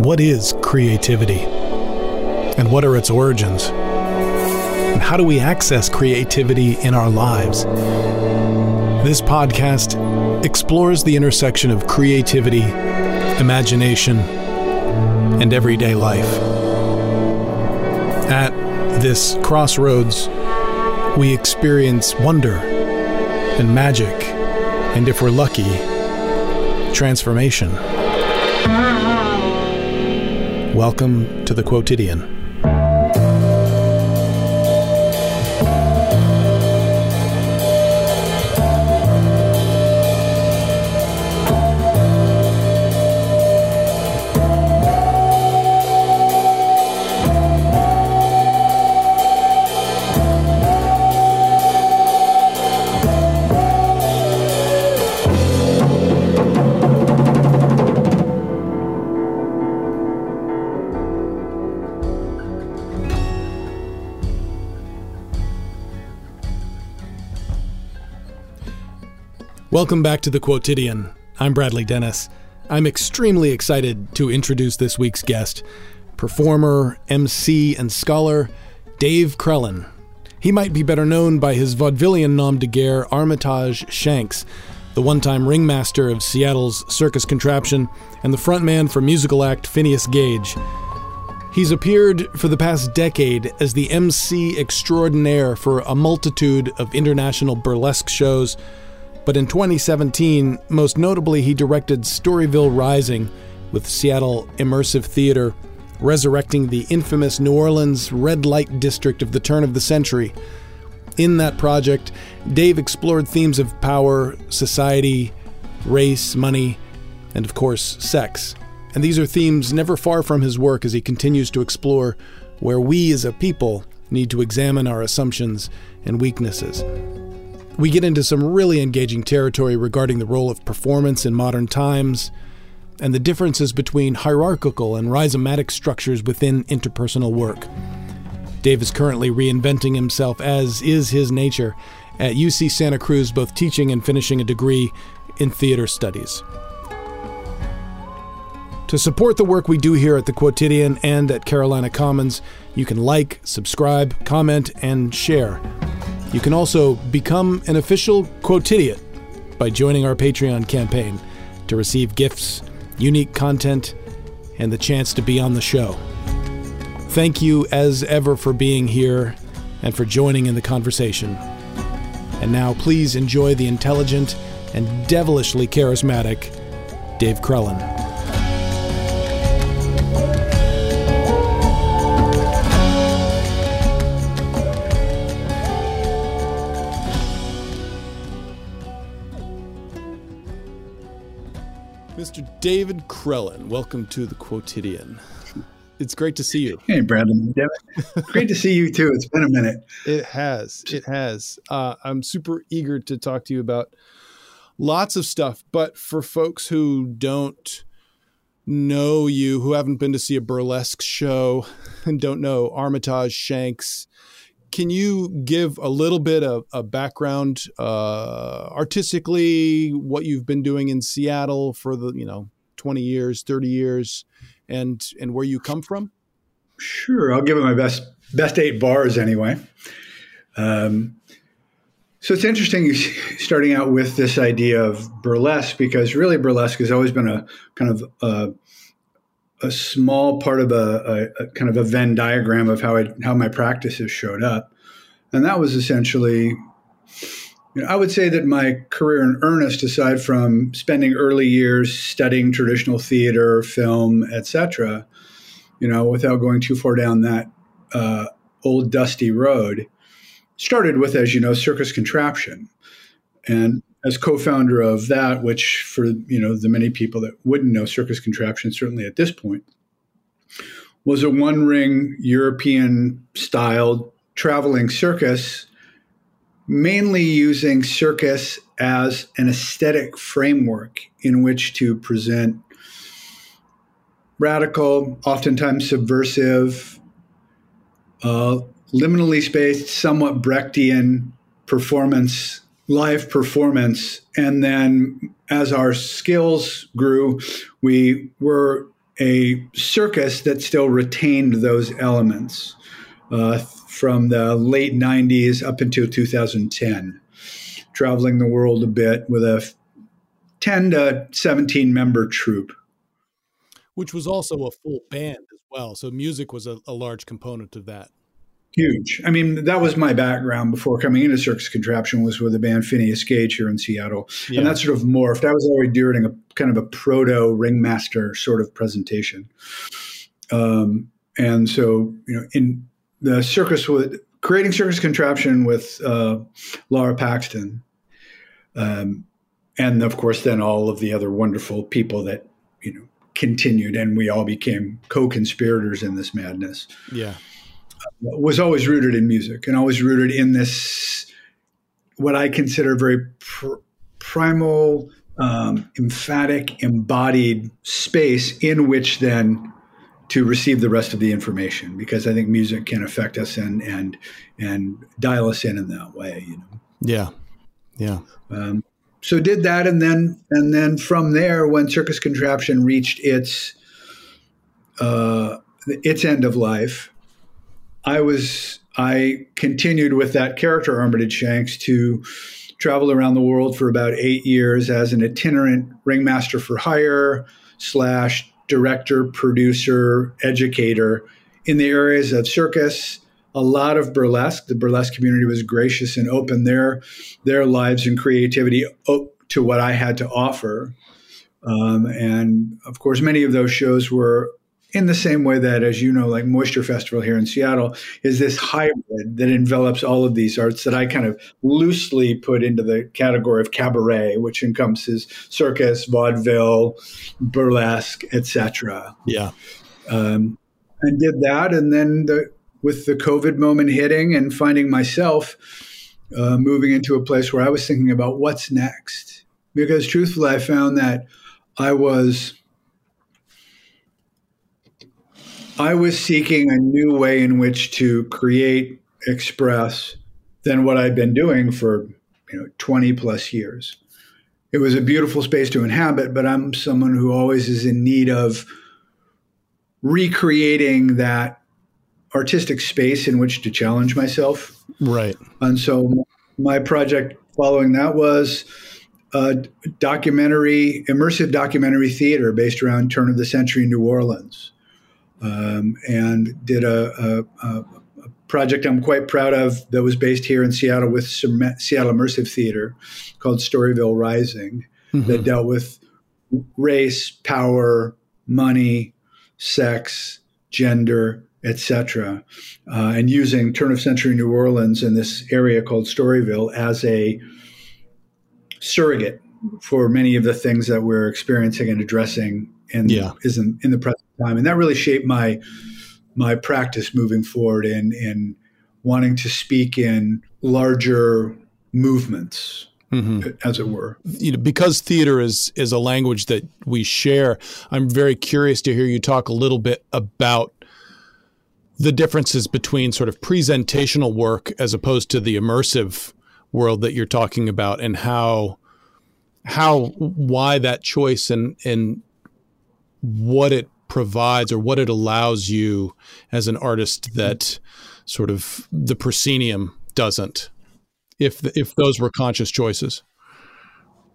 What is creativity? And what are its origins? And how do we access creativity in our lives? This podcast explores the intersection of creativity, imagination, and everyday life. At this crossroads, we experience wonder and magic, and if we're lucky, transformation. Welcome to the Quotidian. Welcome back to the Quotidian. I'm Bradley Dennis. I'm extremely excited to introduce this week's guest, performer, MC, and scholar Dave Crellin. He might be better known by his vaudevillian nom de guerre Armitage Shanks, the one time ringmaster of Seattle's circus contraption and the frontman for musical act Phineas Gage. He's appeared for the past decade as the MC extraordinaire for a multitude of international burlesque shows but in 2017, most notably, he directed Storyville Rising with Seattle Immersive Theater, resurrecting the infamous New Orleans red light district of the turn of the century. In that project, Dave explored themes of power, society, race, money, and of course, sex. And these are themes never far from his work as he continues to explore where we as a people need to examine our assumptions and weaknesses. We get into some really engaging territory regarding the role of performance in modern times and the differences between hierarchical and rhizomatic structures within interpersonal work. Dave is currently reinventing himself, as is his nature, at UC Santa Cruz, both teaching and finishing a degree in theater studies. To support the work we do here at the Quotidian and at Carolina Commons, you can like, subscribe, comment, and share. You can also become an official Quotidiot by joining our Patreon campaign to receive gifts, unique content, and the chance to be on the show. Thank you as ever for being here and for joining in the conversation. And now please enjoy the intelligent and devilishly charismatic Dave Crellin. Mr. David Crellin, welcome to the Quotidian. It's great to see you. Hey, Brandon. great to see you too. It's been a minute. It has. It has. Uh, I'm super eager to talk to you about lots of stuff. But for folks who don't know you, who haven't been to see a burlesque show, and don't know Armitage Shanks, can you give a little bit of a background uh, artistically what you've been doing in Seattle for the you know 20 years 30 years and and where you come from? Sure I'll give it my best best eight bars anyway. Um, so it's interesting starting out with this idea of burlesque because really burlesque has always been a kind of a, a small part of a, a, a, kind of a Venn diagram of how how my practices showed up, and that was essentially. You know, I would say that my career in earnest, aside from spending early years studying traditional theater, film, etc., you know, without going too far down that uh, old dusty road, started with, as you know, circus contraption, and as co-founder of that, which for you know the many people that wouldn't know circus contraption, certainly at this point, was a one-ring European styled traveling circus, mainly using circus as an aesthetic framework in which to present radical, oftentimes subversive, uh, liminally spaced, somewhat Brechtian performance live performance. And then as our skills grew, we were a circus that still retained those elements uh, from the late 90s up until 2010, traveling the world a bit with a 10 to 17 member troupe. Which was also a full band as well. So music was a, a large component of that. Huge. I mean, that was my background before coming into Circus Contraption was with the band Phineas Gage here in Seattle. Yeah. And that sort of morphed. I was already doing a kind of a proto ringmaster sort of presentation. Um, and so, you know, in the circus with creating Circus Contraption with uh, Laura Paxton, um, and of course, then all of the other wonderful people that, you know, continued and we all became co-conspirators in this madness. Yeah was always rooted in music and always rooted in this what I consider very pr- primal, um, emphatic, embodied space in which then to receive the rest of the information because I think music can affect us and and and dial us in in that way. You know. Yeah. Yeah. Um, so did that, and then and then from there, when Circus Contraption reached its uh, its end of life, I was I continued with that character Armitage Shanks to travel around the world for about eight years as an itinerant ringmaster for hire slash director, producer, educator in the areas of circus, a lot of burlesque. The burlesque community was gracious and open their their lives and creativity to what I had to offer. Um, and of course, many of those shows were in the same way that, as you know, like Moisture Festival here in Seattle is this hybrid that envelops all of these arts that I kind of loosely put into the category of cabaret, which encompasses circus, vaudeville, burlesque, etc. Yeah, um, and did that, and then the, with the COVID moment hitting and finding myself uh, moving into a place where I was thinking about what's next, because truthfully, I found that I was I was seeking a new way in which to create, express than what I'd been doing for you know 20 plus years. It was a beautiful space to inhabit, but I'm someone who always is in need of recreating that artistic space in which to challenge myself. Right. And so my project following that was a documentary, immersive documentary theater based around turn of the century New Orleans um, and did a, a, a, project I'm quite proud of that was based here in Seattle with Seattle Immersive Theater called Storyville Rising mm-hmm. that dealt with race, power, money, sex, gender, etc., uh, and using turn of century New Orleans in this area called Storyville as a surrogate for many of the things that we're experiencing and addressing in yeah. is in, in the present time, and that really shaped my my practice moving forward in in wanting to speak in larger movements. Mm-hmm. as it were. You know, because theater is is a language that we share. I'm very curious to hear you talk a little bit about the differences between sort of presentational work as opposed to the immersive world that you're talking about, and how how why that choice and and what it provides or what it allows you as an artist that sort of the proscenium doesn't if if those were conscious choices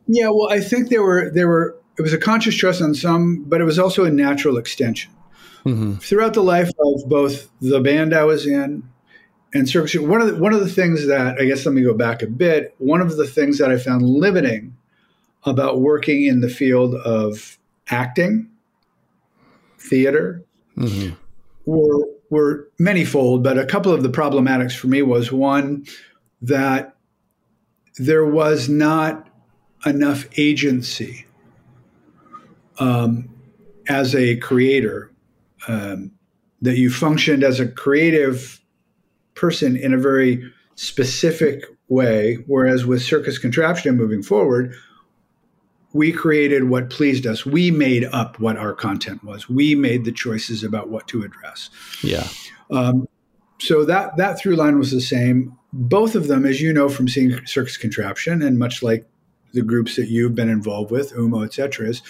yeah well i think there were there were it was a conscious choice on some but it was also a natural extension mm-hmm. throughout the life of both the band i was in and circus one of the, one of the things that i guess let me go back a bit one of the things that i found limiting about working in the field of acting theater mm-hmm. were were manyfold, but a couple of the problematics for me was one that there was not enough agency um, as a creator um, that you functioned as a creative person in a very specific way whereas with circus contraption moving forward we created what pleased us. We made up what our content was. We made the choices about what to address. Yeah. Um, so that that through line was the same. Both of them, as you know from seeing Circus Contraption, and much like the groups that you've been involved with, UMO, et cetera, is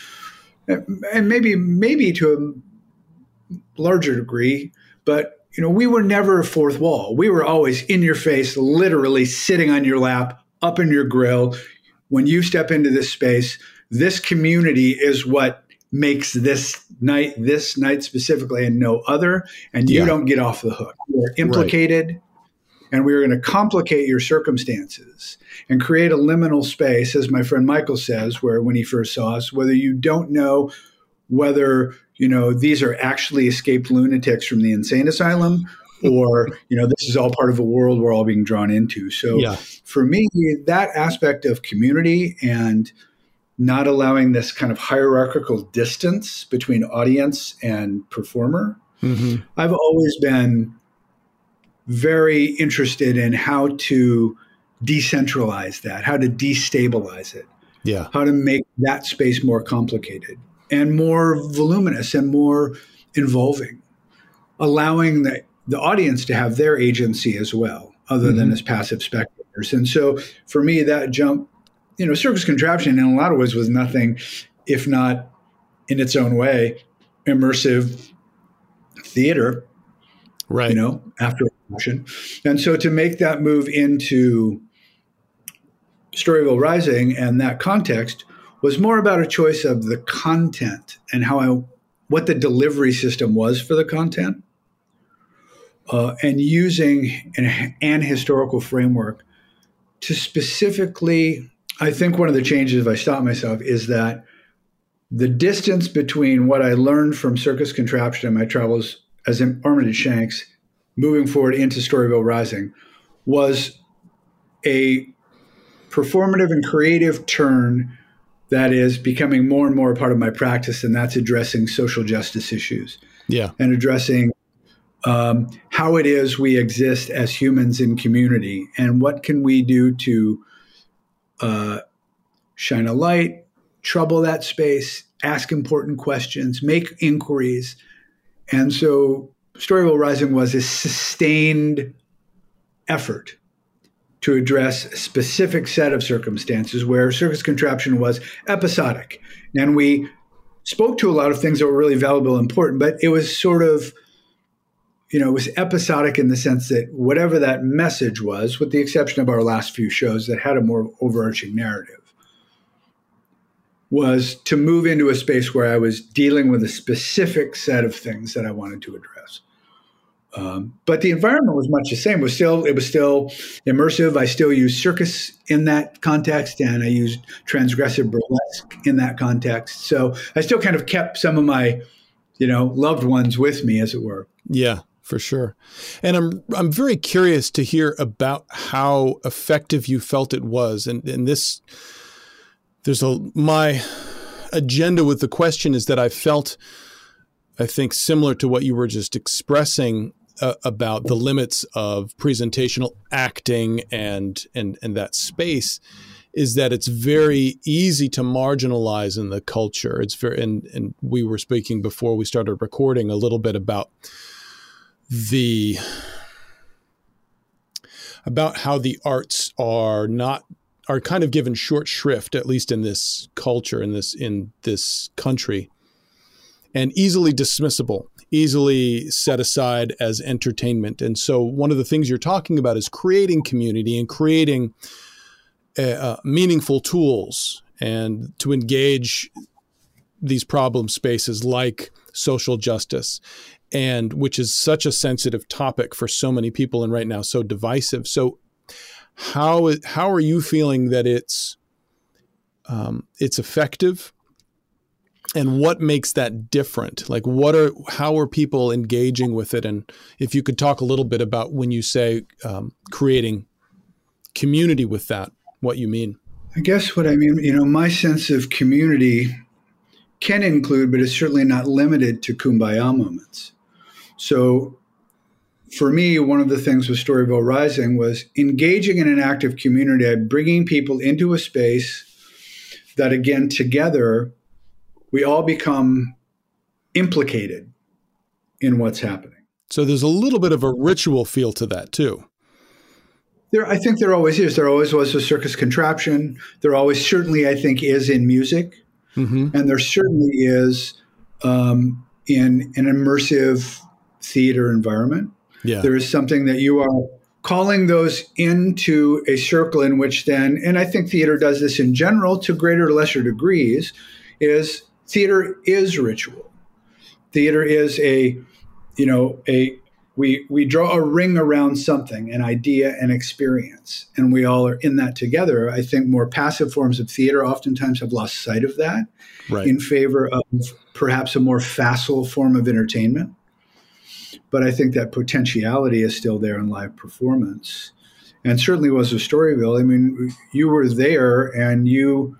and maybe maybe to a larger degree, but you know, we were never a fourth wall. We were always in your face, literally sitting on your lap, up in your grill. When you step into this space, this community is what makes this night this night specifically and no other and you yeah. don't get off the hook you're implicated right. and we're going to complicate your circumstances and create a liminal space as my friend michael says where when he first saw us whether you don't know whether you know these are actually escaped lunatics from the insane asylum or you know this is all part of a world we're all being drawn into so yeah. for me that aspect of community and not allowing this kind of hierarchical distance between audience and performer. Mm-hmm. I've always been very interested in how to decentralize that, how to destabilize it, yeah, how to make that space more complicated and more voluminous and more involving, allowing the, the audience to have their agency as well, other mm-hmm. than as passive spectators. And so for me, that jump you know, circus contraption in a lot of ways was nothing if not in its own way immersive theater. Right. You know, after action. And so to make that move into Storyville Rising and that context was more about a choice of the content and how I what the delivery system was for the content, uh, and using an, an historical framework to specifically I think one of the changes, if I stop myself, is that the distance between what I learned from Circus Contraption and my travels as Armitage Shanks moving forward into Storyville Rising was a performative and creative turn that is becoming more and more a part of my practice, and that's addressing social justice issues. Yeah. And addressing um, how it is we exist as humans in community and what can we do to uh, shine a light, trouble that space, ask important questions, make inquiries. And so Storyville Rising was a sustained effort to address a specific set of circumstances where circus contraption was episodic. And we spoke to a lot of things that were really valuable and important, but it was sort of you know, it was episodic in the sense that whatever that message was, with the exception of our last few shows that had a more overarching narrative, was to move into a space where I was dealing with a specific set of things that I wanted to address. Um, but the environment was much the same. It was still it was still immersive. I still used circus in that context, and I used transgressive burlesque in that context. So I still kind of kept some of my, you know, loved ones with me, as it were. Yeah, for sure. And I'm I'm very curious to hear about how effective you felt it was. And and this there's a my agenda with the question is that I felt I think similar to what you were just expressing uh, about the limits of presentational acting and and and that space is that it's very easy to marginalize in the culture. It's very and and we were speaking before we started recording a little bit about the about how the arts are not are kind of given short shrift at least in this culture in this in this country and easily dismissible easily set aside as entertainment. And so one of the things you're talking about is creating community and creating uh, uh meaningful tools and to engage these problem spaces like social justice and which is such a sensitive topic for so many people and right now so divisive. So how how are you feeling that it's um, it's effective? And what makes that different? Like what are how are people engaging with it? And if you could talk a little bit about when you say um, creating community with that what you mean. I guess what i mean you know my sense of community can include but it's certainly not limited to kumbaya moments so for me, one of the things with Storyville Rising was engaging in an active community, bringing people into a space that, again, together, we all become implicated in what's happening. So there's a little bit of a ritual feel to that, too. There, I think there always is. There always was a circus contraption. There always, certainly, I think, is in music. Mm-hmm. And there certainly is um, in an immersive theater environment. Yeah. There is something that you are calling those into a circle in which then, and I think theater does this in general to greater or lesser degrees, is theater is ritual. Theater is a, you know, a we we draw a ring around something, an idea, an experience, and we all are in that together. I think more passive forms of theater oftentimes have lost sight of that right. in favor of perhaps a more facile form of entertainment. But I think that potentiality is still there in live performance, and certainly was with Storyville. I mean, you were there, and you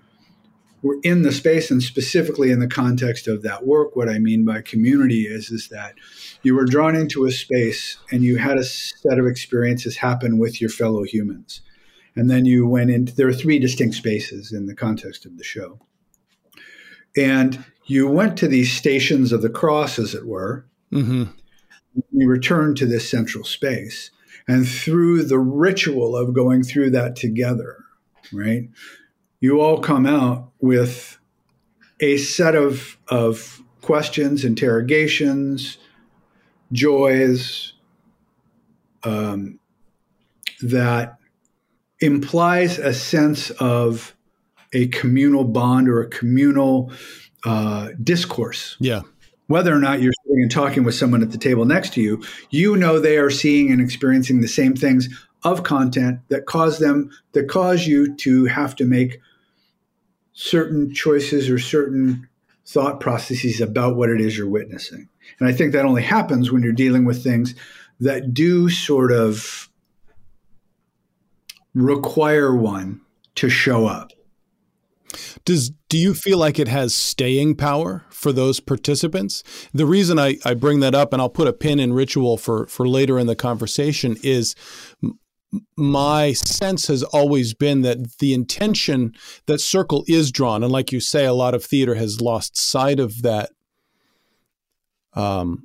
were in the space and specifically in the context of that work. What i mean by community is is that you were drawn into a space and you had a set of experiences happen with your fellow humans. And then you went into there are three distinct spaces in the context of the show. And you went to these stations of the cross as it were. Mm-hmm. You return to this central space and through the ritual of going through that together right you all come out with a set of, of questions, interrogations, joys um, that implies a sense of a communal bond or a communal uh, discourse. Yeah. Whether or not you're sitting and talking with someone at the table next to you, you know they are seeing and experiencing the same things of content that cause them that cause you to have to make certain choices or certain thought processes about what it is you're witnessing. And I think that only happens when you're dealing with things that do sort of require one to show up. Does do you feel like it has staying power for those participants? The reason I, I bring that up, and I'll put a pin in ritual for for later in the conversation, is my sense has always been that the intention that circle is drawn, and like you say, a lot of theater has lost sight of that um,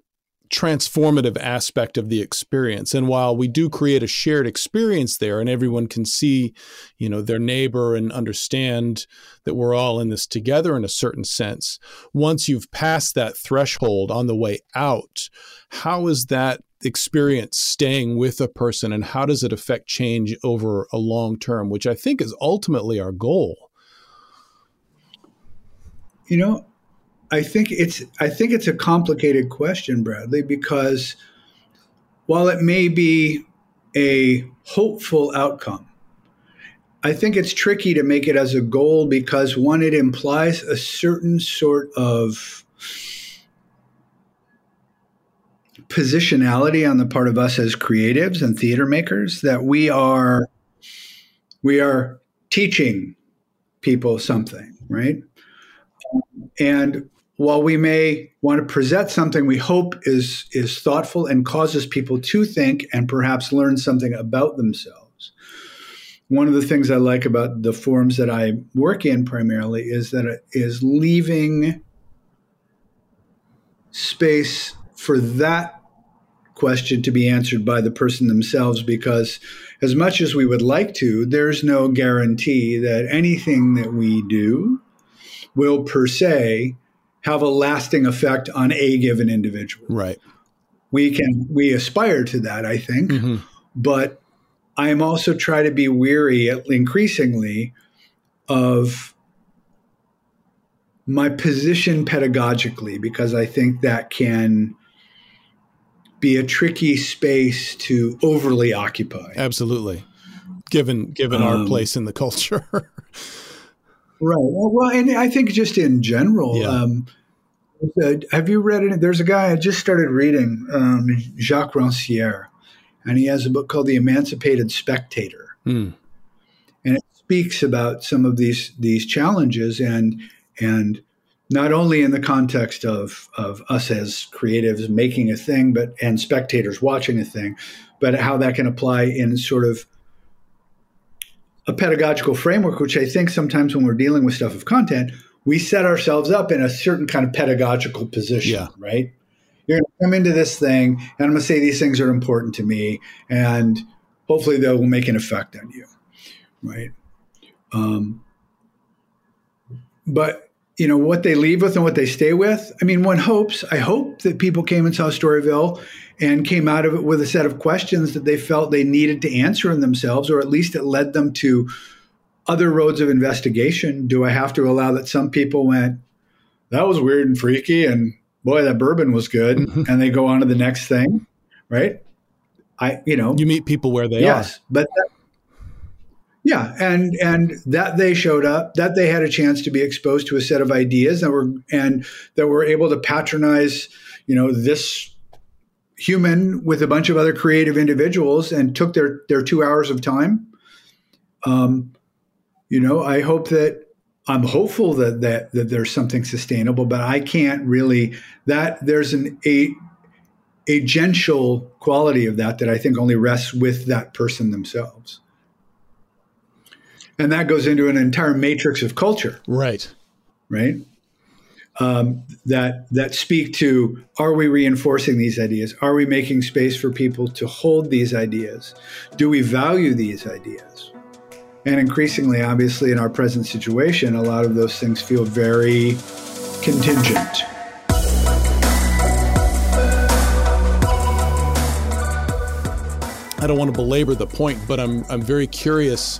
transformative aspect of the experience. And while we do create a shared experience there, and everyone can see, you know, their neighbor and understand that we're all in this together in a certain sense. Once you've passed that threshold on the way out, how is that experience staying with a person and how does it affect change over a long term, which I think is ultimately our goal? You know, I think it's I think it's a complicated question, Bradley, because while it may be a hopeful outcome, I think it's tricky to make it as a goal because one, it implies a certain sort of positionality on the part of us as creatives and theater makers that we are we are teaching people something, right? And while we may want to present something we hope is is thoughtful and causes people to think and perhaps learn something about themselves. One of the things I like about the forums that I work in primarily is that it is leaving space for that question to be answered by the person themselves because as much as we would like to there's no guarantee that anything that we do will per se have a lasting effect on a given individual right we can we aspire to that i think mm-hmm. but i am also try to be weary increasingly of my position pedagogically because i think that can be a tricky space to overly occupy. Absolutely, given given um, our place in the culture. right. Well, and I think just in general. Yeah. Um, uh, have you read it? There's a guy I just started reading, um, Jacques Rancière, and he has a book called The Emancipated Spectator, mm. and it speaks about some of these these challenges and and not only in the context of, of us as creatives making a thing, but and spectators watching a thing, but how that can apply in sort of a pedagogical framework, which I think sometimes when we're dealing with stuff of content, we set ourselves up in a certain kind of pedagogical position, yeah. right? You're going to come into this thing, and I'm going to say these things are important to me, and hopefully they will make an effect on you, right? Um, but you know what they leave with and what they stay with. I mean, one hopes. I hope that people came and saw Storyville and came out of it with a set of questions that they felt they needed to answer in themselves, or at least it led them to other roads of investigation. Do I have to allow that some people went, that was weird and freaky, and boy, that bourbon was good, mm-hmm. and they go on to the next thing, right? I, you know, you meet people where they are. yes, but that, yeah, and and that they showed up, that they had a chance to be exposed to a set of ideas that were and that were able to patronize, you know, this human with a bunch of other creative individuals and took their their two hours of time. Um, you know, I hope that I'm hopeful that that that there's something sustainable, but I can't really that there's an a agential quality of that that I think only rests with that person themselves and that goes into an entire matrix of culture. Right. Right? Um, that that speak to are we reinforcing these ideas? Are we making space for people to hold these ideas? Do we value these ideas? And increasingly obviously in our present situation a lot of those things feel very contingent. I don't want to belabor the point, but I'm I'm very curious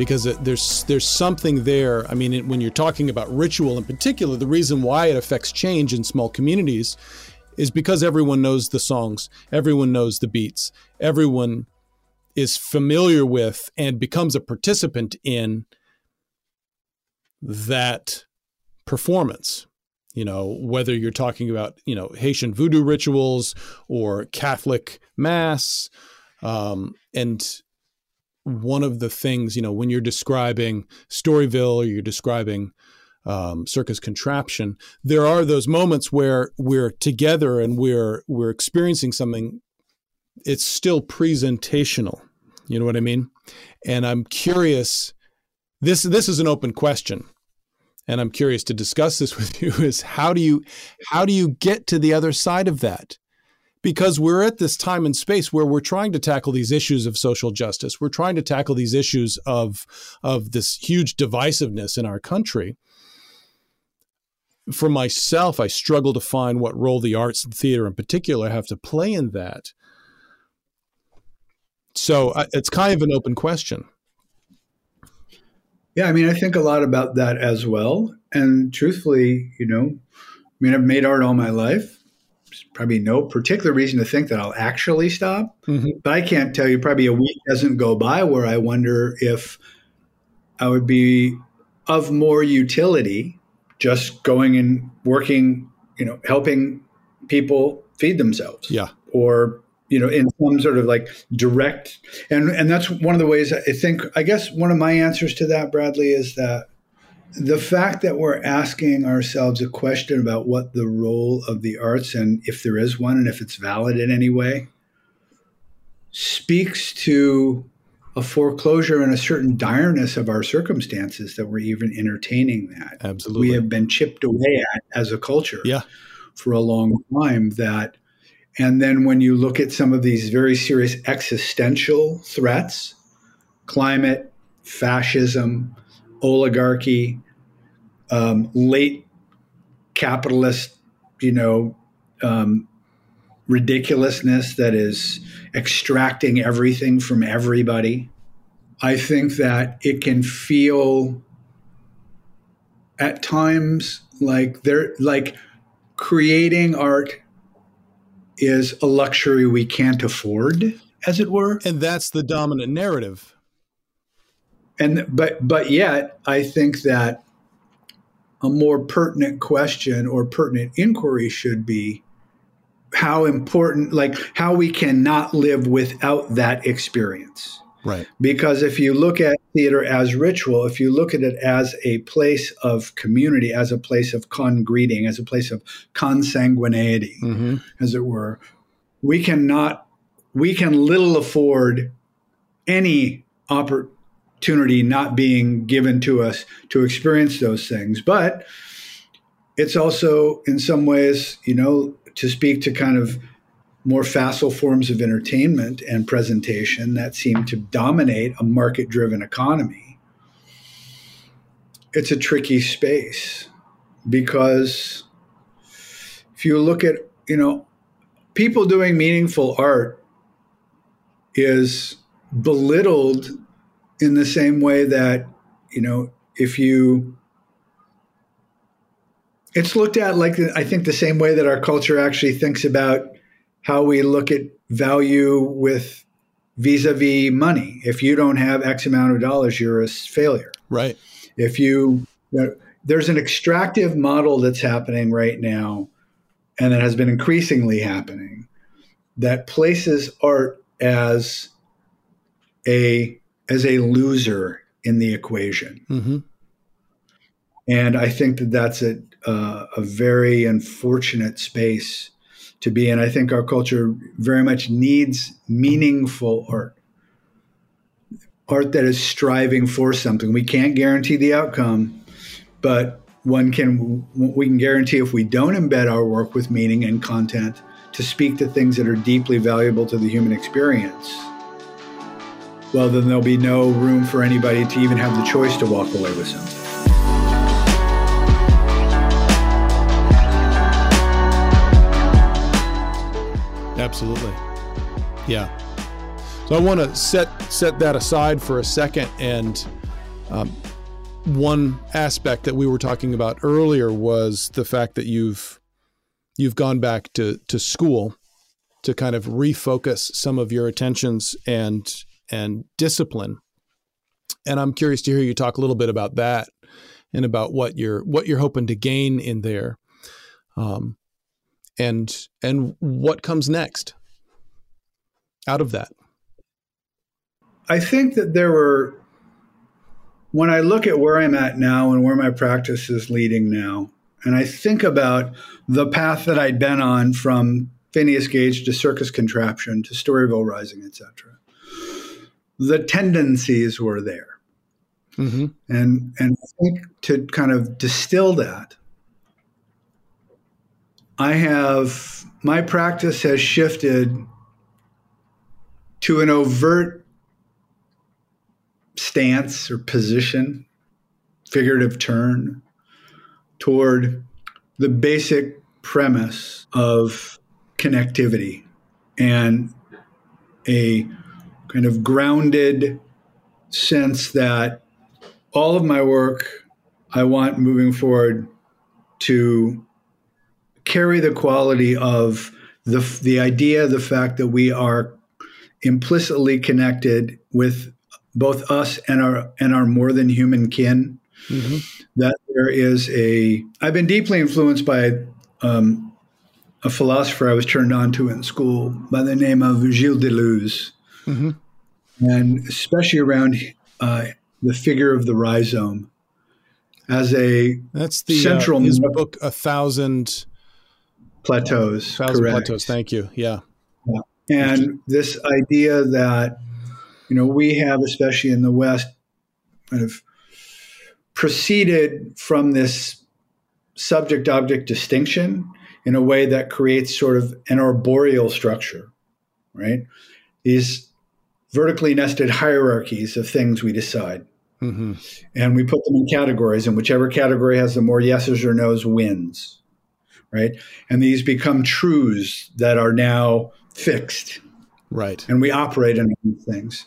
because there's there's something there. I mean, when you're talking about ritual in particular, the reason why it affects change in small communities is because everyone knows the songs, everyone knows the beats, everyone is familiar with and becomes a participant in that performance you know whether you're talking about you know haitian voodoo rituals or catholic mass um, and one of the things, you know, when you're describing Storyville or you're describing um, Circus Contraption, there are those moments where we're together and we're we're experiencing something. It's still presentational. You know what I mean? And I'm curious. This this is an open question, and I'm curious to discuss this with you. Is how do you how do you get to the other side of that? Because we're at this time and space where we're trying to tackle these issues of social justice. We're trying to tackle these issues of of this huge divisiveness in our country. For myself, I struggle to find what role the arts and theater in particular have to play in that. So it's kind of an open question. Yeah, I mean, I think a lot about that as well. And truthfully, you know, I mean, I've made art all my life probably no particular reason to think that I'll actually stop. Mm-hmm. But I can't tell you, probably a week doesn't go by where I wonder if I would be of more utility just going and working, you know, helping people feed themselves. Yeah. Or, you know, in some sort of like direct and and that's one of the ways I think I guess one of my answers to that, Bradley, is that the fact that we're asking ourselves a question about what the role of the arts and if there is one and if it's valid in any way speaks to a foreclosure and a certain direness of our circumstances that we're even entertaining that. Absolutely. We have been chipped away at as a culture yeah. for a long time that and then when you look at some of these very serious existential threats, climate, fascism, oligarchy, um, late capitalist, you know, um, ridiculousness that is extracting everything from everybody. I think that it can feel at times like they're like creating art is a luxury we can't afford, as it were. And that's the dominant narrative and but but yet I think that a more pertinent question or pertinent inquiry should be how important like how we cannot live without that experience right because if you look at theater as ritual if you look at it as a place of community as a place of congregating as a place of consanguinity mm-hmm. as it were we cannot we can little afford any opportunity opportunity not being given to us to experience those things. But it's also, in some ways, you know, to speak to kind of more facile forms of entertainment and presentation that seem to dominate a market driven economy. It's a tricky space because if you look at, you know, people doing meaningful art is belittled in the same way that, you know, if you it's looked at like I think the same way that our culture actually thinks about how we look at value with vis-a-vis money. If you don't have X amount of dollars, you're a failure. Right. If you, you know, there's an extractive model that's happening right now, and that has been increasingly happening, that places art as a as a loser in the equation. Mm-hmm. And I think that that's a, uh, a very unfortunate space to be in. I think our culture very much needs meaningful art, art that is striving for something. We can't guarantee the outcome, but one can we can guarantee if we don't embed our work with meaning and content to speak to things that are deeply valuable to the human experience well then there'll be no room for anybody to even have the choice to walk away with something Absolutely. Yeah. So I want to set set that aside for a second, and um, one aspect that we were talking about earlier was the fact that you've you've gone back to to school to kind of refocus some of your attentions and and discipline. And I'm curious to hear you talk a little bit about that and about what you're what you're hoping to gain in there. Um, and and what comes next out of that? I think that there were when I look at where I'm at now and where my practice is leading now, and I think about the path that I'd been on from Phineas Gage to Circus Contraption to Storyville Rising, etc. The tendencies were there. Mm-hmm. And and I think to kind of distill that, I have my practice has shifted to an overt stance or position, figurative turn toward the basic premise of connectivity and a kind of grounded sense that all of my work I want moving forward to carry the quality of the the idea, the fact that we are implicitly connected with both us and our and our more than human kin. Mm-hmm. That there is a. I've been deeply influenced by um, a philosopher I was turned on to in school by the name of Gilles Deleuze, mm-hmm. and especially around uh, the figure of the rhizome as a that's the uh, central uh, his book a thousand plateaus. Thousand correct. plateaus. Thank you. Yeah. yeah. And this idea that you know we have, especially in the West, kind of proceeded from this subject-object distinction in a way that creates sort of an arboreal structure, right? These vertically nested hierarchies of things we decide. Mm-hmm. And we put them in categories, and whichever category has the more yeses or nos wins right? And these become truths that are now fixed. Right. And we operate in these things.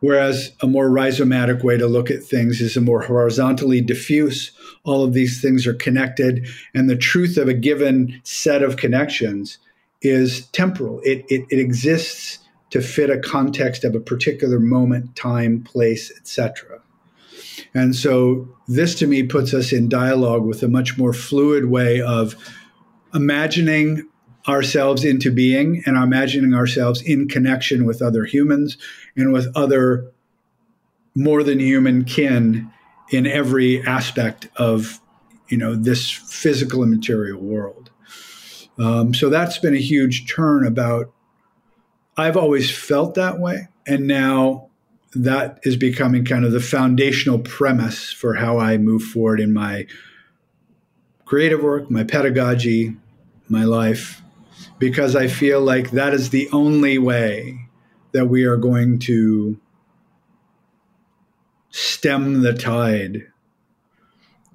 Whereas a more rhizomatic way to look at things is a more horizontally diffuse. All of these things are connected, and the truth of a given set of connections is temporal. It, it, it exists to fit a context of a particular moment, time, place, etc. And so this to me puts us in dialogue with a much more fluid way of imagining ourselves into being and imagining ourselves in connection with other humans and with other more than human kin in every aspect of you know this physical and material world um, so that's been a huge turn about i've always felt that way and now that is becoming kind of the foundational premise for how I move forward in my creative work, my pedagogy, my life, because I feel like that is the only way that we are going to stem the tide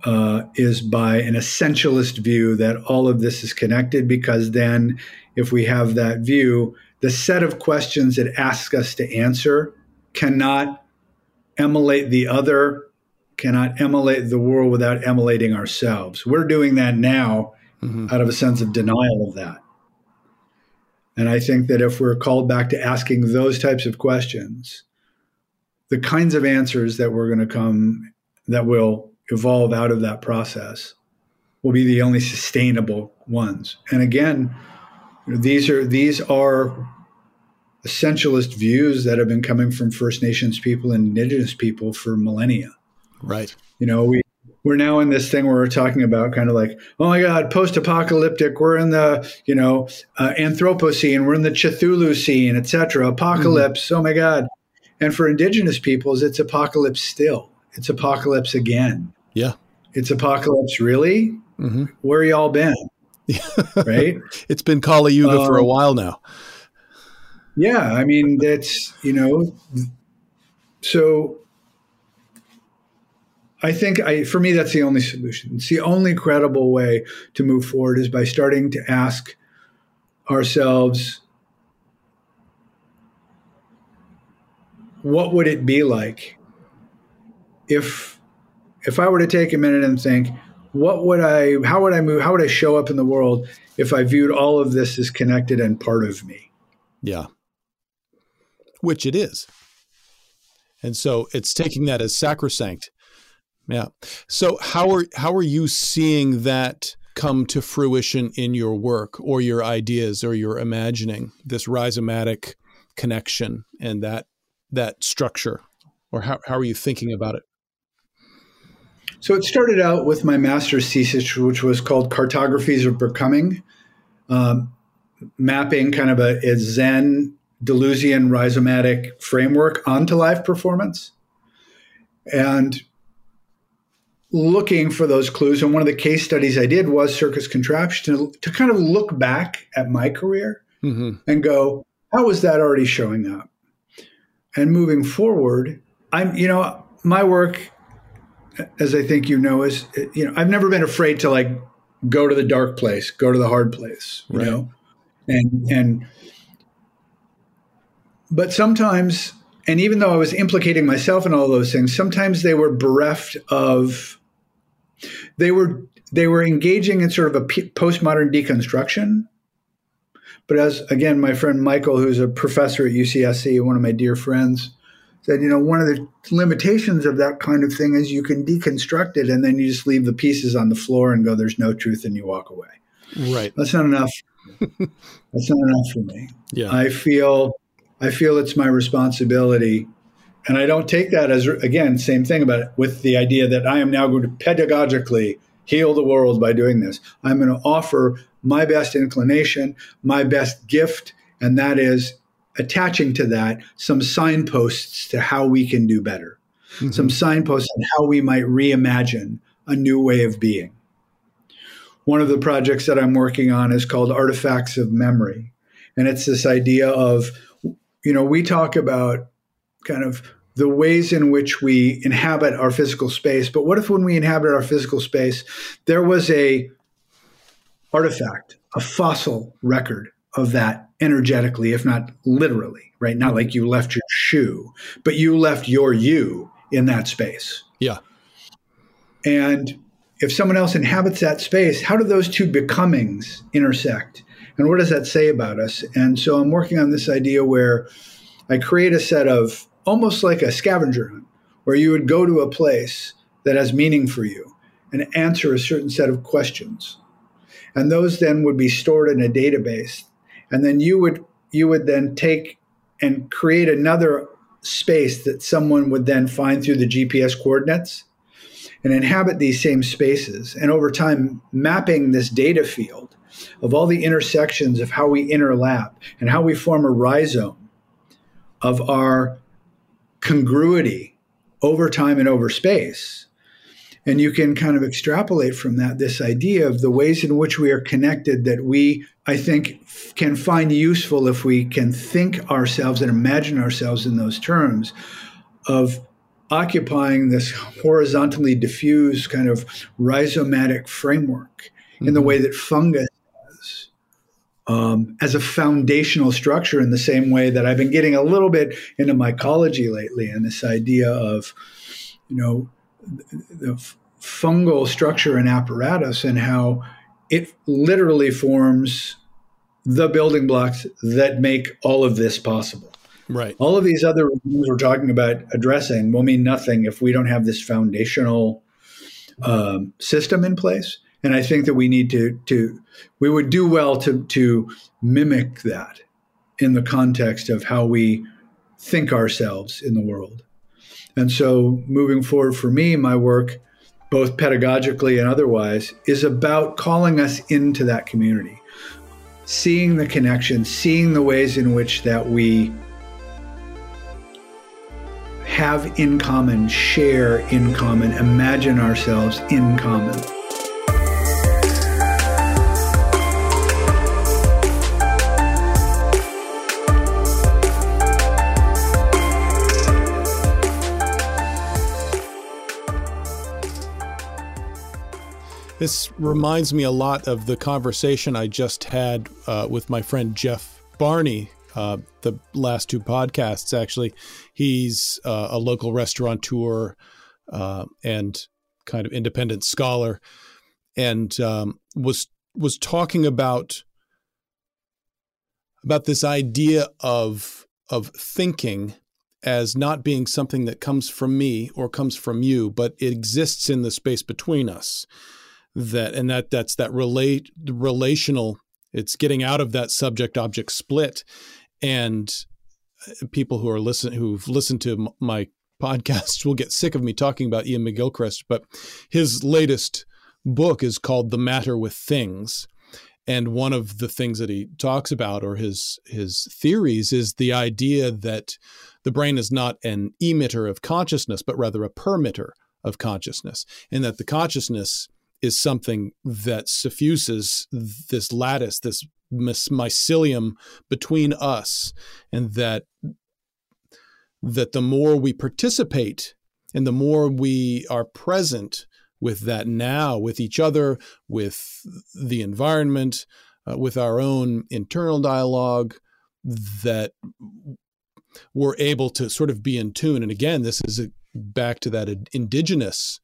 uh, is by an essentialist view that all of this is connected, because then if we have that view, the set of questions it asks us to answer cannot emulate the other, cannot emulate the world without emulating ourselves. We're doing that now mm-hmm. out of a sense of denial of that. And I think that if we're called back to asking those types of questions, the kinds of answers that we're going to come that will evolve out of that process will be the only sustainable ones. And again, these are these are essentialist views that have been coming from First Nations people and Indigenous people for millennia. Right. You know, we we're now in this thing where we're talking about kind of like, oh my God, post-apocalyptic. We're in the you know uh, Anthropocene. We're in the Chthulucene, etc. Apocalypse. Mm-hmm. Oh my God. And for Indigenous peoples, it's apocalypse still. It's apocalypse again. Yeah. It's apocalypse really. Mm-hmm. Where y'all been? Right. It's been Kali Yuga um, for a um, while now. Yeah, I mean that's you know, so I think I for me that's the only solution. It's the only credible way to move forward is by starting to ask ourselves what would it be like if if I were to take a minute and think what would I how would I move how would I show up in the world if I viewed all of this as connected and part of me? Yeah which it is. And so it's taking that as sacrosanct. Yeah. So how are how are you seeing that come to fruition in your work or your ideas or your imagining this rhizomatic connection and that that structure? Or how, how are you thinking about it? So it started out with my master's thesis, which was called Cartographies of Becoming, um, mapping kind of a, a Zen Deleuzian rhizomatic framework onto live performance and looking for those clues. And one of the case studies I did was Circus Contraption to, to kind of look back at my career mm-hmm. and go, how was that already showing up? And moving forward, I'm, you know, my work, as I think you know, is, you know, I've never been afraid to like go to the dark place, go to the hard place, you right. know, and, and, but sometimes, and even though I was implicating myself in all those things, sometimes they were bereft of, they were they were engaging in sort of a postmodern deconstruction. But as again, my friend Michael, who's a professor at UCSC, one of my dear friends, said, you know, one of the limitations of that kind of thing is you can deconstruct it and then you just leave the pieces on the floor and go, there's no truth, and you walk away. Right. That's not enough. That's not enough for me. Yeah. I feel I feel it's my responsibility. And I don't take that as, again, same thing about it, with the idea that I am now going to pedagogically heal the world by doing this. I'm going to offer my best inclination, my best gift, and that is attaching to that some signposts to how we can do better, mm-hmm. some signposts on how we might reimagine a new way of being. One of the projects that I'm working on is called Artifacts of Memory. And it's this idea of you know, we talk about kind of the ways in which we inhabit our physical space. But what if when we inhabit our physical space, there was a artifact, a fossil record of that energetically, if not literally, right? Not like you left your shoe, but you left your you in that space. Yeah. And if someone else inhabits that space, how do those two becomings intersect? And what does that say about us? And so I'm working on this idea where I create a set of almost like a scavenger hunt, where you would go to a place that has meaning for you and answer a certain set of questions. And those then would be stored in a database. And then you would you would then take and create another space that someone would then find through the GPS coordinates and inhabit these same spaces. And over time, mapping this data field of all the intersections of how we interlap and how we form a rhizome of our congruity over time and over space. And you can kind of extrapolate from that this idea of the ways in which we are connected that we, I think, can find useful if we can think ourselves and imagine ourselves in those terms of occupying this horizontally diffused kind of rhizomatic framework mm-hmm. in the mm-hmm. way that fungus does, um, as a foundational structure, in the same way that I've been getting a little bit into mycology lately, and this idea of, you know, the fungal structure and apparatus and how it literally forms the building blocks that make all of this possible. Right. All of these other things we're talking about addressing will mean nothing if we don't have this foundational um, system in place. And I think that we need to to we would do well to to mimic that in the context of how we think ourselves in the world. And so moving forward for me, my work, both pedagogically and otherwise, is about calling us into that community, seeing the connection, seeing the ways in which that we have in common, share in common, imagine ourselves in common. This reminds me a lot of the conversation I just had uh, with my friend Jeff Barney uh, the last two podcasts. Actually, he's uh, a local restaurateur uh, and kind of independent scholar, and um, was was talking about about this idea of of thinking as not being something that comes from me or comes from you, but it exists in the space between us. That and that that's that relate relational. It's getting out of that subject object split and uh, people who are listen who've listened to my podcasts will get sick of me talking about Iain McGilchrist, but his latest book is called The Matter with Things. And one of the things that he talks about, or his his theories, is the idea that the brain is not an emitter of consciousness, but rather a permitter of consciousness, and that the consciousness is something that suffuses this lattice, this mycelium between us, and that that the more we participate and the more we are present with that now, with each other, with the environment, uh, with our own internal dialogue, that we're able to sort of be in tune. And again, this is a, back to that indigenous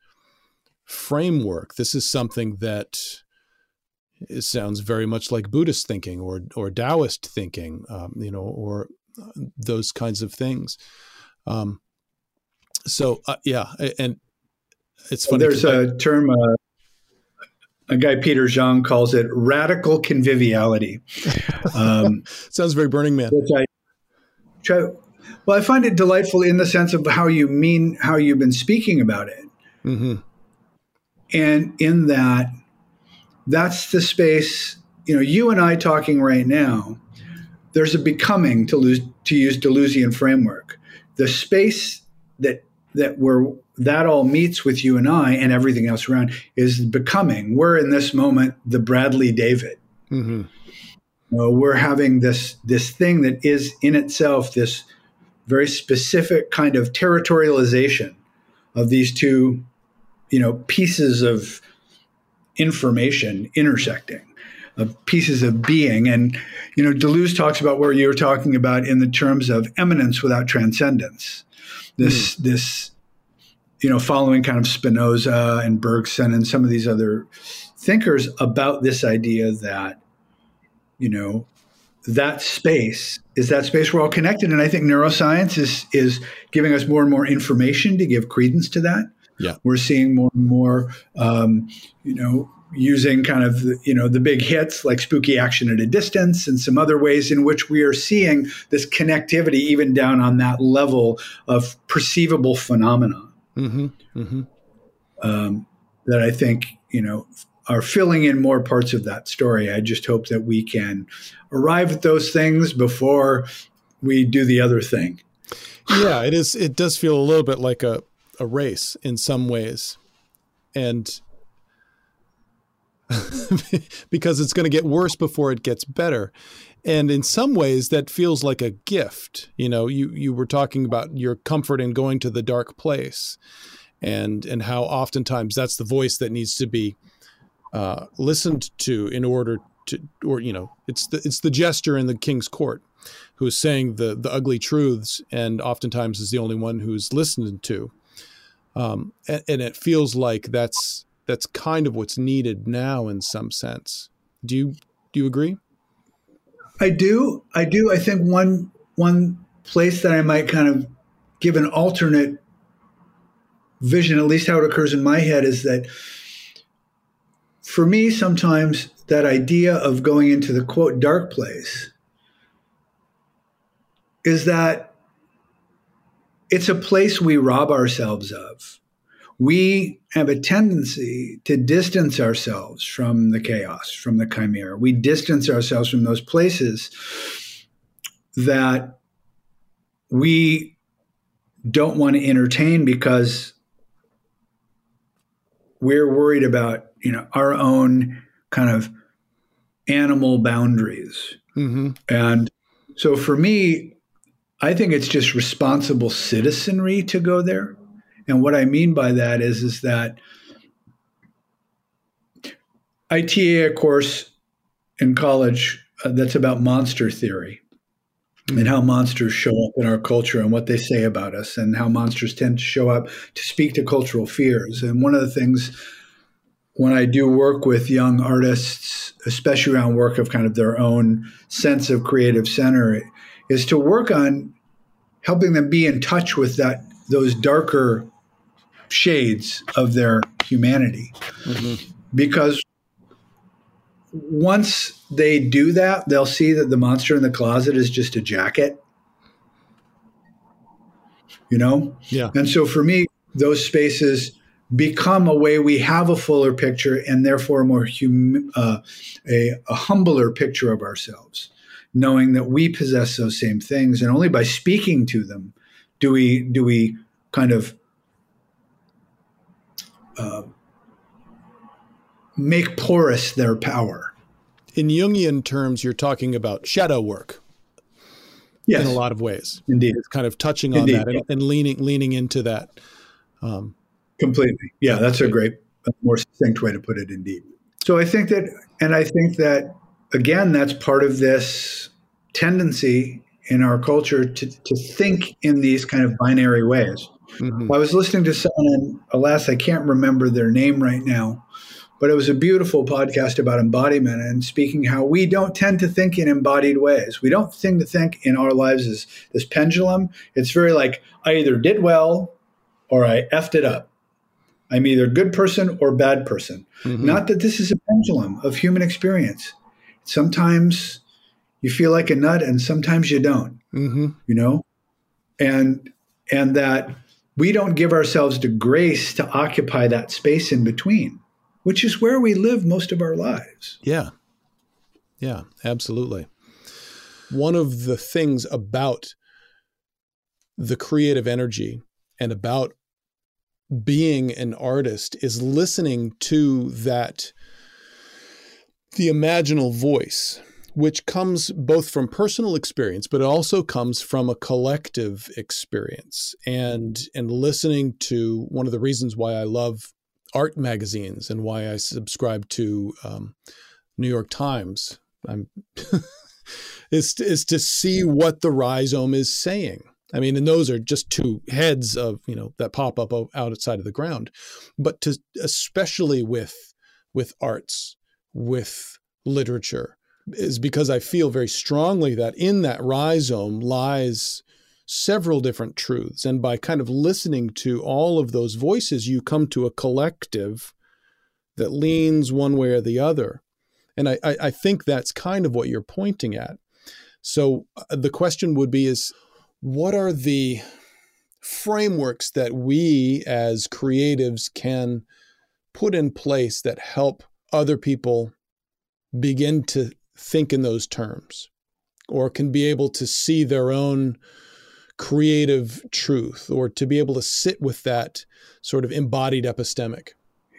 framework. This is something that it sounds very much like Buddhist thinking or or Taoist thinking, um, you know, or uh, those kinds of things. Um, so uh, yeah, and it's funny. There's a I, term. Uh, a guy Peter Zhang calls it radical conviviality. Um, Sounds very Burning Man. Which I try, well, I find it delightful in the sense of how you mean how you've been speaking about it, mm-hmm. And in that that's the space, you know, you and I talking right now, there's a becoming to lose to use Deleuzian framework. The space that that where that all meets with you and I and everything else around is becoming. We're in this moment the Bradley David. Mm-hmm. You know, we're having this this thing that is in itself this very specific kind of territorialization of these two, you know, pieces of information intersecting of pieces of being. And, you know, Deleuze talks about where you were talking about in the terms of immanence without transcendence. This, mm. this, you know, following kind of Spinoza and Bergson and some of these other thinkers about this idea that, you know, that space is that space we're all connected. And I think neuroscience is is giving us more and more information to give credence to that. Yeah, we're seeing more and more, um, you know, using kind of the, you know the big hits like spooky action at a distance and some other ways in which we are seeing this connectivity even down on that level of perceivable phenomena mm-hmm, mm-hmm. Um, that I think you know are filling in more parts of that story. I just hope that we can arrive at those things before we do the other thing. yeah, it is. It does feel a little bit like a a race in some ways. And because it's going to get worse before it gets better. And in some ways, that feels like a gift. You know, you you were talking about your comfort in going to the dark place, and and how oftentimes that's the voice that needs to be uh, listened to in order to, or you know, it's the it's the jester in the king's court who's saying the the ugly truths, and oftentimes is the only one who's listened to. Um, and, and it feels like that's that's kind of what's needed now in some sense. Do you do you agree? I do. I do. I think one one place that I might kind of give an alternate vision, at least how it occurs in my head, is that for me, sometimes that idea of going into the quote dark place is that it's a place we rob ourselves of we have a tendency to distance ourselves from the chaos, from the chimera. We distance ourselves from those places that we don't want to entertain because we're worried about, you know, our own kind of animal boundaries. Mm-hmm. And so for me, I think it's just responsible citizenry to go there. And what I mean by that is, is that I TA a course in college uh, that's about monster theory and how monsters show up in our culture and what they say about us and how monsters tend to show up to speak to cultural fears. And one of the things when I do work with young artists, especially around work of kind of their own sense of creative center, is to work on helping them be in touch with that those darker shades of their humanity. Mm-hmm. Because once they do that, they'll see that the monster in the closet is just a jacket. You know? Yeah. And so for me, those spaces become a way we have a fuller picture and therefore a more hum, uh, a, a humbler picture of ourselves, knowing that we possess those same things, and only by speaking to them do we do we kind of uh, make porous their power. In Jungian terms, you're talking about shadow work. Yes. in a lot of ways. Indeed, it's kind of touching on Indeed, that and, and, leaning leaning into that. Um, Completely, yeah, that's a great, a more succinct way to put it. Indeed. So I think that, and I think that again, that's part of this tendency in our culture to, to think in these kind of binary ways. Mm-hmm. I was listening to someone, and alas, I can't remember their name right now, but it was a beautiful podcast about embodiment and speaking how we don't tend to think in embodied ways. We don't tend to think in our lives as this pendulum. It's very like, I either did well or I effed it up. I'm either a good person or bad person. Mm-hmm. Not that this is a pendulum of human experience. Sometimes you feel like a nut and sometimes you don't, mm-hmm. you know? And, and that we don't give ourselves the grace to occupy that space in between, which is where we live most of our lives. Yeah. Yeah, absolutely. One of the things about the creative energy and about being an artist is listening to that the imaginal voice which comes both from personal experience, but it also comes from a collective experience. And and listening to one of the reasons why I love art magazines and why I subscribe to um, New York Times, I'm is is to see what the rhizome is saying. I mean, and those are just two heads of you know that pop up outside of the ground, but to especially with with arts, with literature, is because I feel very strongly that in that rhizome lies several different truths. And by kind of listening to all of those voices, you come to a collective that leans one way or the other. And I, I, think that's kind of what you're pointing at. So uh, the question would be is what are the frameworks that we as creatives can put in place that help other people begin to think in those terms or can be able to see their own creative truth or to be able to sit with that sort of embodied epistemic.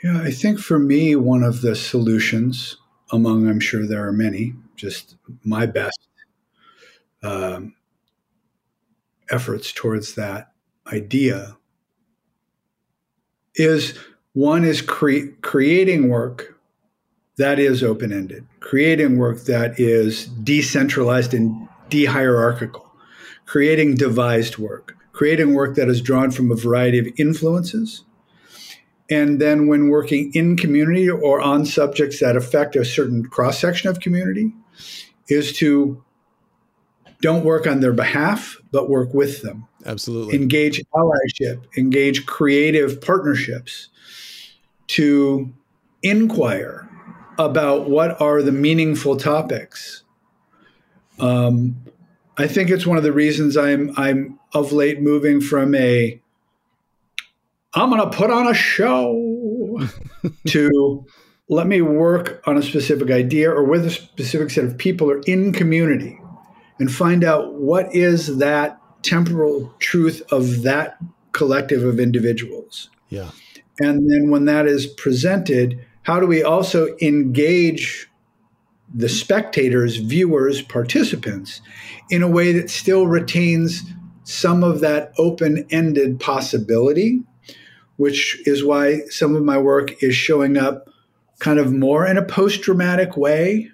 Yeah, I think for me, one of the solutions, among I'm sure there are many, just my best um, efforts towards that idea is one is cre- creating work that is open ended, creating work that is decentralized and de-hierarchical, creating devised work, creating work that is drawn from a variety of influences. And then when working in community or on subjects that affect a certain cross section of community, is to don't work on their behalf, but work with them. Absolutely. Engage allyship, engage creative partnerships to inquire about what are the meaningful topics. Um, I think it's one of the reasons I'm I'm of late moving from a I'm going to put on a show to let me work on a specific idea or with a specific set of people or in community and find out what is that temporal truth of that collective of individuals. Yeah. And then when that is presented, how do we also engage the spectators, viewers, participants in a way that still retains some of that open ended possibility, which is why some of my work is showing up kind of more in a post dramatic way,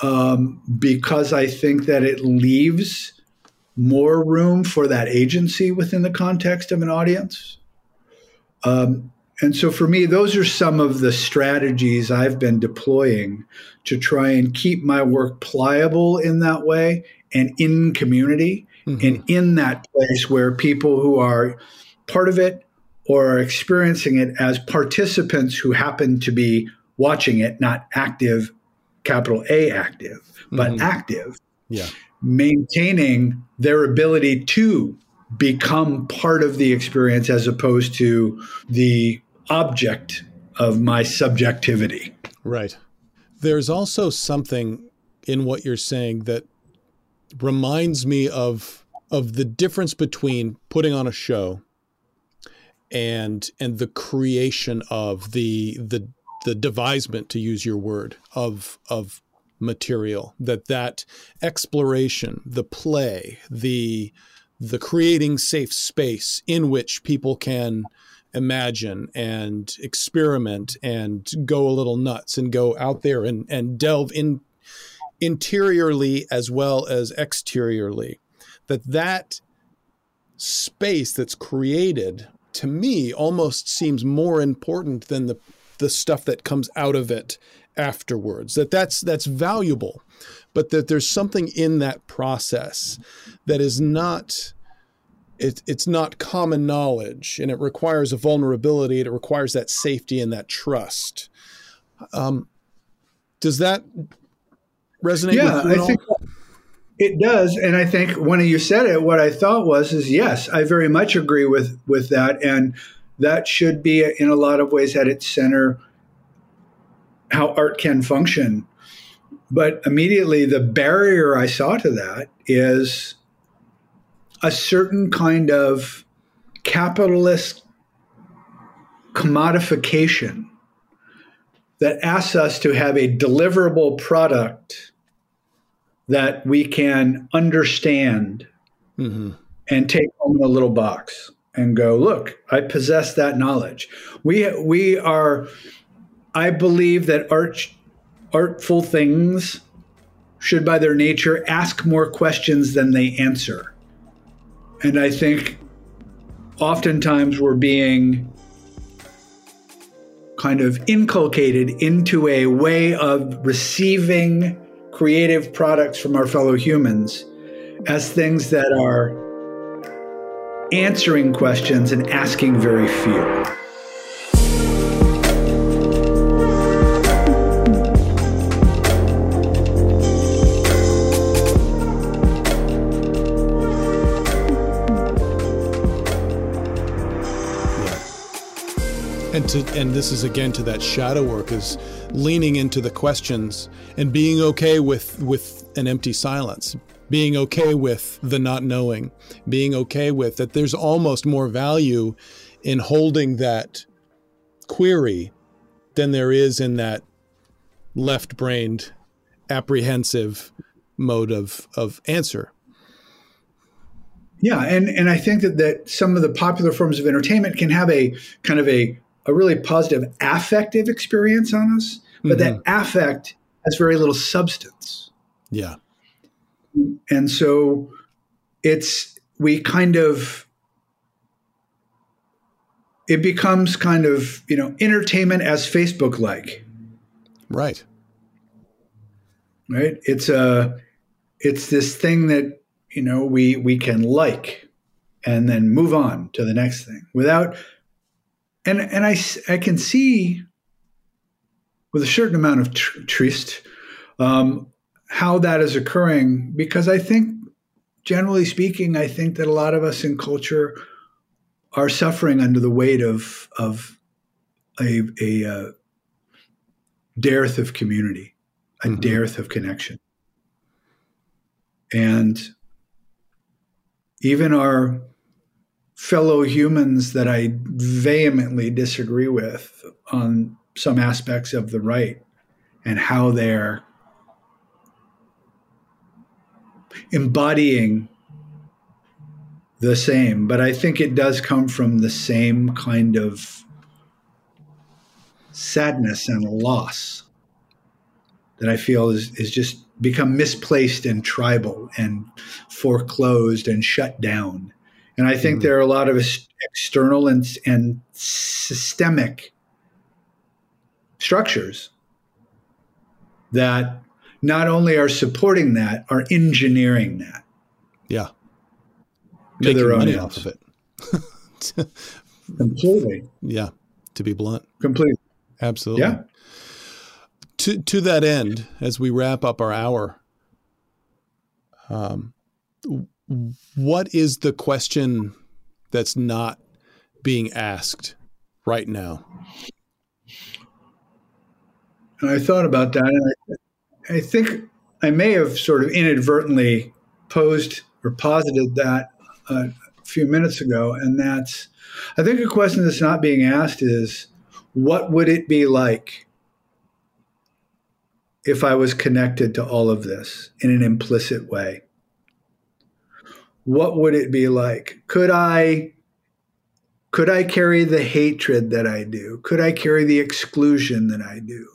um, because I think that it leaves more room for that agency within the context of an audience. Um, and so for me, those are some of the strategies I've been deploying to try and keep my work pliable in that way and in community mm-hmm. and in that place where people who are part of it or are experiencing it as participants who happen to be watching it, not active, capital A active, but mm-hmm. active. Yeah. Maintaining their ability to become part of the experience as opposed to the object of my subjectivity. Right. There's also something in what you're saying that reminds me of of the difference between putting on a show and and the creation of the the the devisement to use your word of of material that that exploration the play the the creating safe space in which people can imagine and experiment and go a little nuts and go out there and, and delve in interiorly as well as exteriorly. That that space that's created to me almost seems more important than the the stuff that comes out of it afterwards. That that's that's valuable but that there's something in that process that is not it, it's not common knowledge and it requires a vulnerability it requires that safety and that trust. Um, does that resonate yeah i think it does and i think when you said it what i thought was is yes i very much agree with with that and that should be in a lot of ways at its center how art can function. But immediately the barrier i saw to that is a certain kind of capitalist commodification that asks us to have a deliverable product that we can understand mm-hmm. and take home in a little box and go, look, I possess that knowledge. We we are, I believe that art, artful things should, by their nature, ask more questions than they answer. And I think oftentimes we're being kind of inculcated into a way of receiving creative products from our fellow humans as things that are answering questions and asking very few. And to and this is again to that shadow work is leaning into the questions and being okay with with an empty silence being okay with the not knowing being okay with that there's almost more value in holding that query than there is in that left brained, apprehensive mode of, of answer. Yeah, and, and I think that, that some of the popular forms of entertainment can have a kind of a, a really positive affective experience on us, but mm-hmm. that affect has very little substance. Yeah. And so it's we kind of it becomes kind of, you know, entertainment as Facebook like. Right. Right? It's a it's this thing that, you know, we we can like and then move on to the next thing without and and I I can see with a certain amount of tr- trist um, how that is occurring because I think, generally speaking, I think that a lot of us in culture are suffering under the weight of of a, a uh, dearth of community, a mm-hmm. dearth of connection, and even our fellow humans that I vehemently disagree with on some aspects of the right and how they're embodying the same, but I think it does come from the same kind of sadness and loss that I feel is, is just become misplaced and tribal and foreclosed and shut down. And I think mm. there are a lot of external and, and systemic structures that not only are supporting that, are engineering that. Yeah. To Making their own money ends. off of it. Completely. Yeah. To be blunt. Completely. Absolutely. Yeah. To to that end, as we wrap up our hour, um, what is the question that's not being asked right now? I thought about that, and I think I may have sort of inadvertently posed or posited that uh, a few minutes ago, and that's I think a question that's not being asked is what would it be like if I was connected to all of this in an implicit way? What would it be like? Could I could I carry the hatred that I do? Could I carry the exclusion that I do?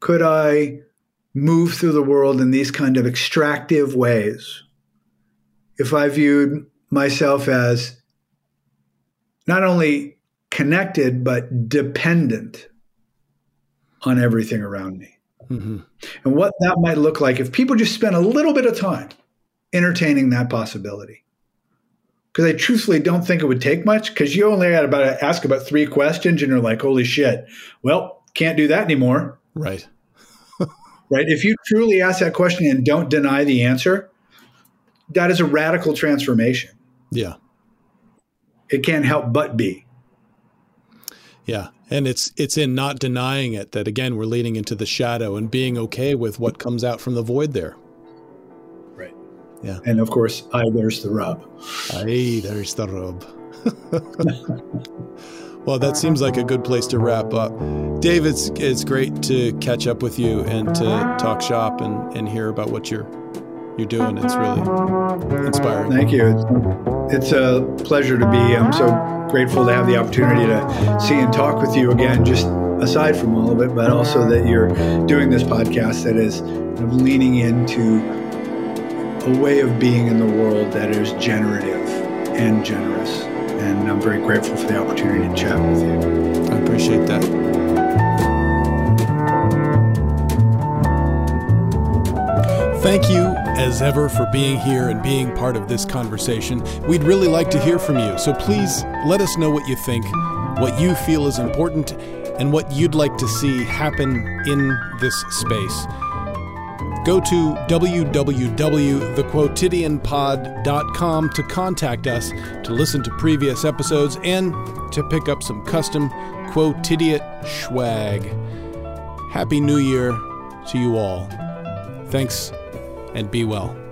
Could I move through the world in these kind of extractive ways, if I viewed myself as not only connected, but dependent on everything around me. Mm-hmm. And what that might look like if people just spent a little bit of time entertaining that possibility. Because I truthfully don't think it would take much because you only got about to ask about three questions and you're like, holy shit, well, can't do that anymore. Right right? If you truly ask that question and don't deny the answer, that is a radical transformation. Yeah. It can't help but be. Yeah. And it's it's in not denying it that again we're leading into the shadow and being okay with what comes out from the void there. Yeah. And of course, I there's the rub. Aye, there's the rub. Well, that seems like a good place to wrap up. Dave, it's, it's great to catch up with you and to talk shop and, and hear about what you're you're doing. It's really inspiring. Thank you. It's, it's a pleasure to be. I'm so grateful to have the opportunity to see and talk with you again, just aside from all of it, but also that you're doing this podcast that is kind of leaning into a way of being in the world that is generative and generous and I'm very grateful for the opportunity to chat with you. I appreciate that. Thank you, as ever, for being here and being part of this conversation. We'd really like to hear from you, so please let us know what you think, what you feel is important, and what you'd like to see happen in this space go to www.thequotidianpod.com to contact us to listen to previous episodes and to pick up some custom Quotidian swag. Happy New Year to you all. Thanks and be well.